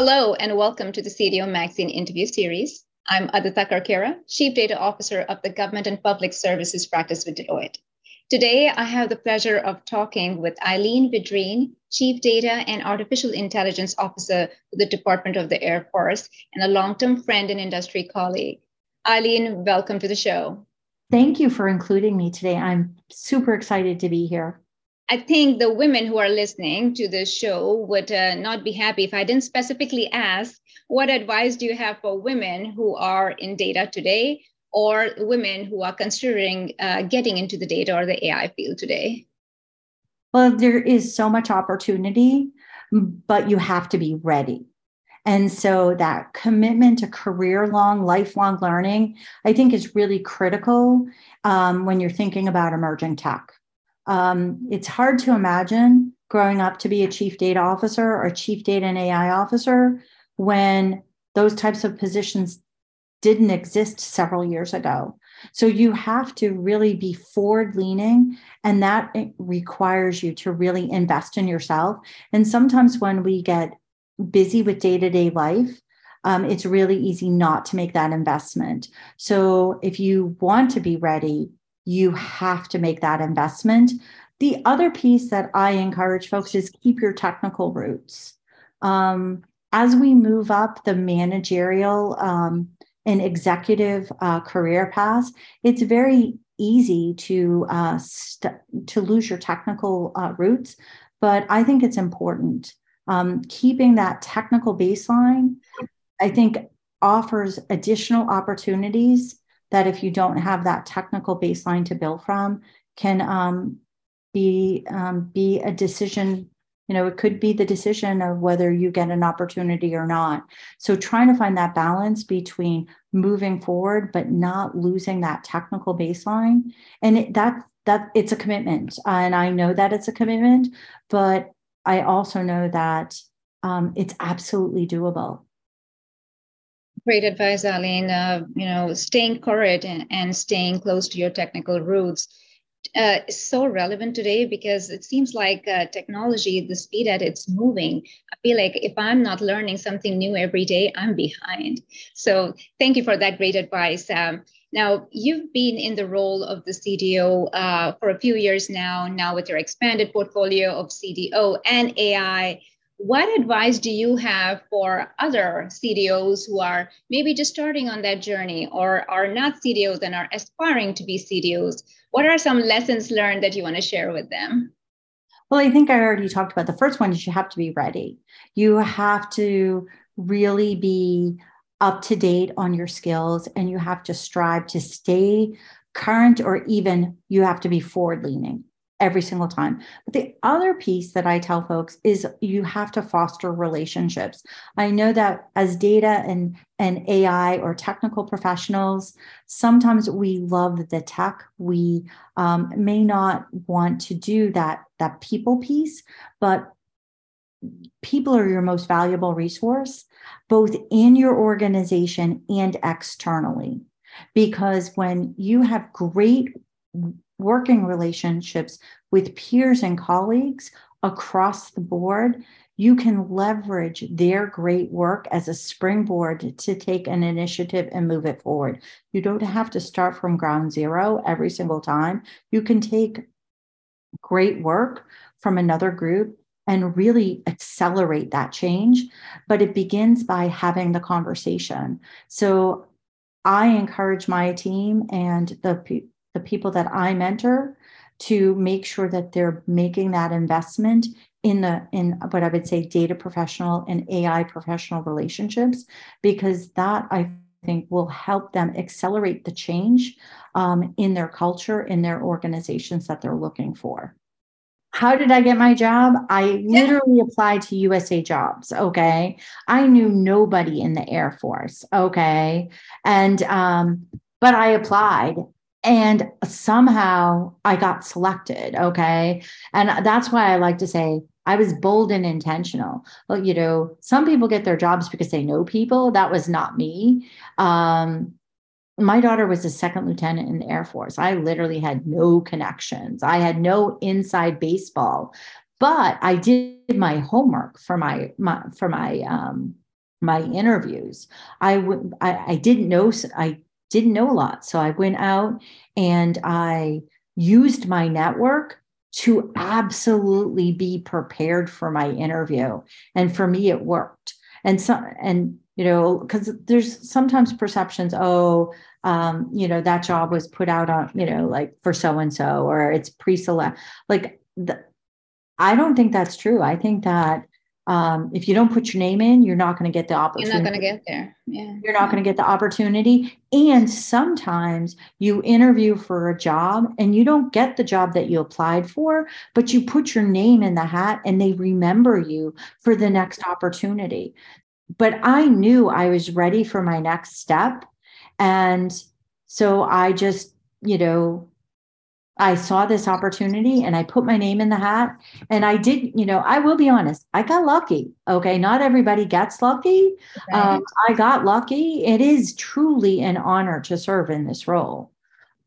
Hello, and welcome to the CDO Magazine interview series. I'm Aditya Karkera, Chief Data Officer of the Government and Public Services Practice with Deloitte. Today, I have the pleasure of talking with Eileen Vidrine, Chief Data and Artificial Intelligence Officer for the Department of the Air Force, and a long-term friend and industry colleague. Eileen, welcome to the show. Thank you for including me today. I'm super excited to be here. I think the women who are listening to this show would uh, not be happy if I didn't specifically ask what advice do you have for women who are in data today or women who are considering uh, getting into the data or the AI field today? Well, there is so much opportunity, but you have to be ready. And so that commitment to career long, lifelong learning, I think is really critical um, when you're thinking about emerging tech. Um, it's hard to imagine growing up to be a chief data officer or chief data and AI officer when those types of positions didn't exist several years ago. So you have to really be forward leaning, and that requires you to really invest in yourself. And sometimes when we get busy with day to day life, um, it's really easy not to make that investment. So if you want to be ready, you have to make that investment. The other piece that I encourage folks is keep your technical roots. Um, as we move up the managerial um, and executive uh, career paths, it's very easy to uh, st- to lose your technical uh, roots. But I think it's important um, keeping that technical baseline. I think offers additional opportunities that if you don't have that technical baseline to build from can um, be um, be a decision you know it could be the decision of whether you get an opportunity or not. So trying to find that balance between moving forward but not losing that technical baseline. And it, that that it's a commitment and i know that it's a commitment but i also know that um, it's absolutely doable Great advice, Eileen. Uh, you know, staying current and, and, staying close to your technical roots uh, is so relevant today because it seems like uh, technology, the speed at it's moving. I feel like if I'm not learning something new every day, I'm behind. So thank you for that great advice. Um, now, you've been in the role of the CDO uh, for a few years now, now with your expanded portfolio of CDO and AI what advice do you have for other CDOs who are maybe just starting on that journey or are not CDOs and are aspiring to be CDOs? What are some lessons learned that you want to share with them? Well, I think I already talked about the first one is you have to be ready. You have to really be up to date on your skills and you have to strive to stay current or even you have to be forward leaning every single time. But the other piece that I tell folks is you have to foster relationships. I know that as data and, and AI or technical professionals, sometimes we love the tech. We um, may not want to do that, that people piece, but people are your most valuable resource, both in your organization and externally. Because when you have great working relationships with peers and colleagues across the board, you can leverage their great work as a springboard to take an initiative and move it forward. You don't have to start from ground zero every single time. You can take great work from another group and really accelerate that change. But it begins by having the conversation. So I encourage my team and the the people that I mentor to make sure that they're making that investment in the in what I would say data professional and AI professional relationships because that I think will help them accelerate the change um, in their culture in their organizations that they're looking for. How did I get my job? I literally applied to USA Jobs. Okay, I knew nobody in the Air Force. Okay, and um, but I applied and somehow I got selected. Okay. And that's why I like to say I was bold and intentional. Well, you know, some people get their jobs because they know people. That was not me. Um, my daughter was a second lieutenant in the Air Force. I literally had no connections. I had no inside baseball, but I did my homework for my, my for my um, my interviews. I would I, I didn't know I didn't know a lot. So I went out and I used my network to absolutely be prepared for my interview. And for me, it worked. And so, and you know, because there's sometimes perceptions, oh, um, you know, that job was put out on, you know, like for so and so, or it's pre-select. Like, the, I don't think that's true. I think that um, if you don't put your name in, you're not going to get the opportunity. You're not going to get there. Yeah. You're not going to get the opportunity. And sometimes you interview for a job and you don't get the job that you applied for, but you put your name in the hat and they remember you for the next opportunity. But I knew I was ready for my next step. And so I just, you know, I saw this opportunity and I put my name in the hat. And I did, you know, I will be honest, I got lucky. Okay. Not everybody gets lucky. Right. Um, I got lucky. It is truly an honor to serve in this role.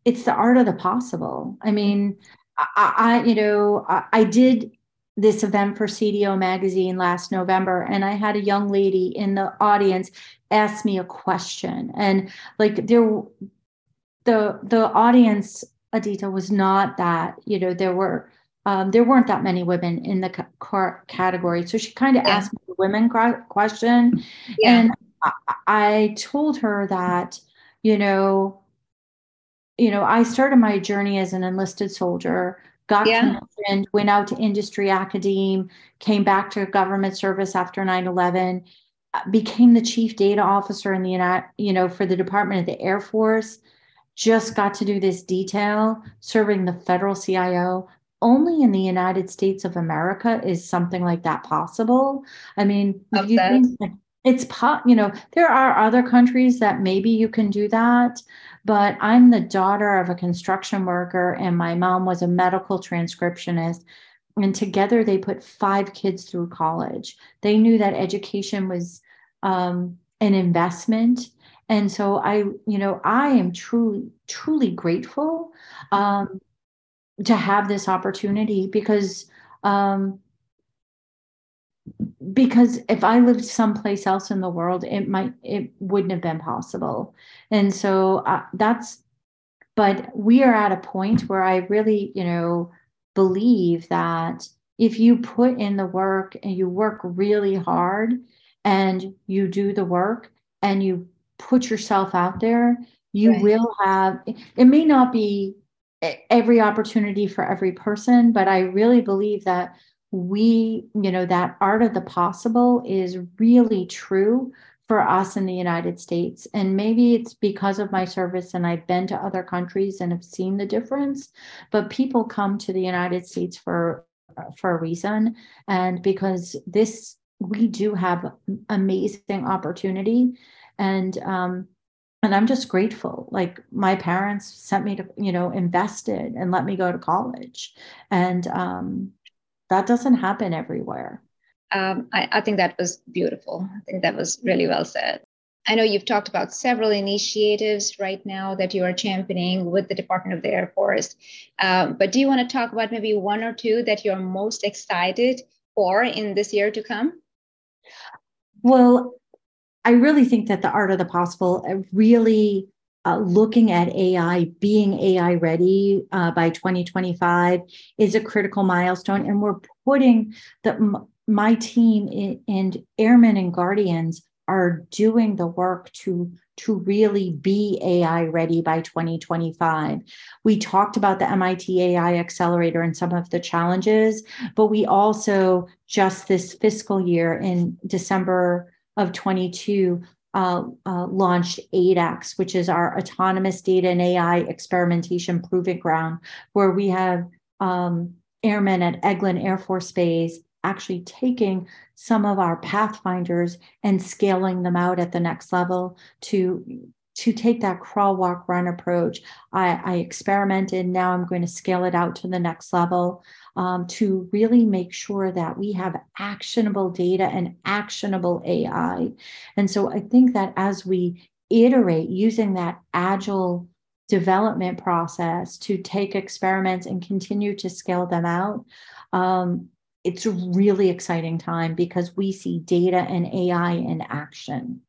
It's the art of the possible. I mean, I, I you know, I, I did this event for CDO magazine last November, and I had a young lady in the audience ask me a question. And like there the the audience Adita was not that, you know, there were um, there weren't that many women in the car category. So she kind of yeah. asked me the women question. Yeah. And I, I told her that, you know, you know, I started my journey as an enlisted soldier, got yeah. commissioned, went out to industry academe, came back to government service after 9-11, uh, became the chief data officer in the United, you know, for the Department of the Air Force just got to do this detail serving the federal CIO. Only in the United States of America is something like that possible. I mean, if you think it's po- you know, there are other countries that maybe you can do that, but I'm the daughter of a construction worker and my mom was a medical transcriptionist and together they put five kids through college. They knew that education was um, an investment and so i you know i am truly truly grateful um, to have this opportunity because um, because if i lived someplace else in the world it might it wouldn't have been possible. And so uh, that's but we are at a point where i really you know believe that if you put in the work and you work really hard and you do the work and you put yourself out there, you right. will have, it may not be every opportunity for every person, but I really believe that we, you know, that art of the possible is really true for us in the United States. And maybe it's because of my service and I've been to other countries and have seen the difference, but people come to the United States for for a reason and because this we do have amazing opportunity and um, and I'm just grateful. Like my parents sent me to, you know, invested and let me go to college, and um, that doesn't happen everywhere. Um, I, I think that was beautiful. I think that was really well said. I know you've talked about several initiatives right now that you are championing with the Department of the Air Force. Um, but do you want to talk about maybe one or two that you're most excited for in this year to come? Well, I really think that the art of the possible uh, really uh, looking at AI, being AI ready uh, by 2025 is a critical milestone. And we're putting the my team and airmen and guardians are doing the work to to really be AI ready by 2025. We talked about the MIT AI Accelerator and some of the challenges, but we also just this fiscal year in December of 22 uh, uh, launched ADAx, which is our autonomous data and AI experimentation proving ground, where we have um, airmen at Eglin Air Force Base actually taking some of our pathfinders and scaling them out at the next level to to take that crawl walk run approach I, I experimented now i'm going to scale it out to the next level um, to really make sure that we have actionable data and actionable AI. And so I think that as we iterate using that agile development process to take experiments and continue to scale them out, um, it's a really exciting time because we see data and AI in action.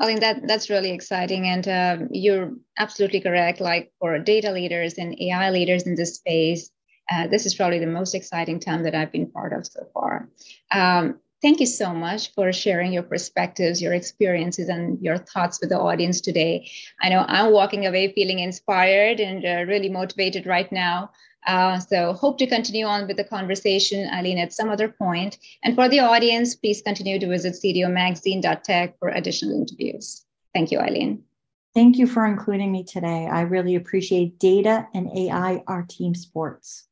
I think that that's really exciting, and uh, you're absolutely correct. Like for data leaders and AI leaders in this space, uh, this is probably the most exciting time that I've been part of so far. Um, thank you so much for sharing your perspectives, your experiences, and your thoughts with the audience today. I know I'm walking away feeling inspired and uh, really motivated right now. Uh, so hope to continue on with the conversation, Eileen, at some other point. And for the audience, please continue to visit cdomagazine.tech for additional interviews. Thank you, Eileen. Thank you for including me today. I really appreciate data and AI, our team sports.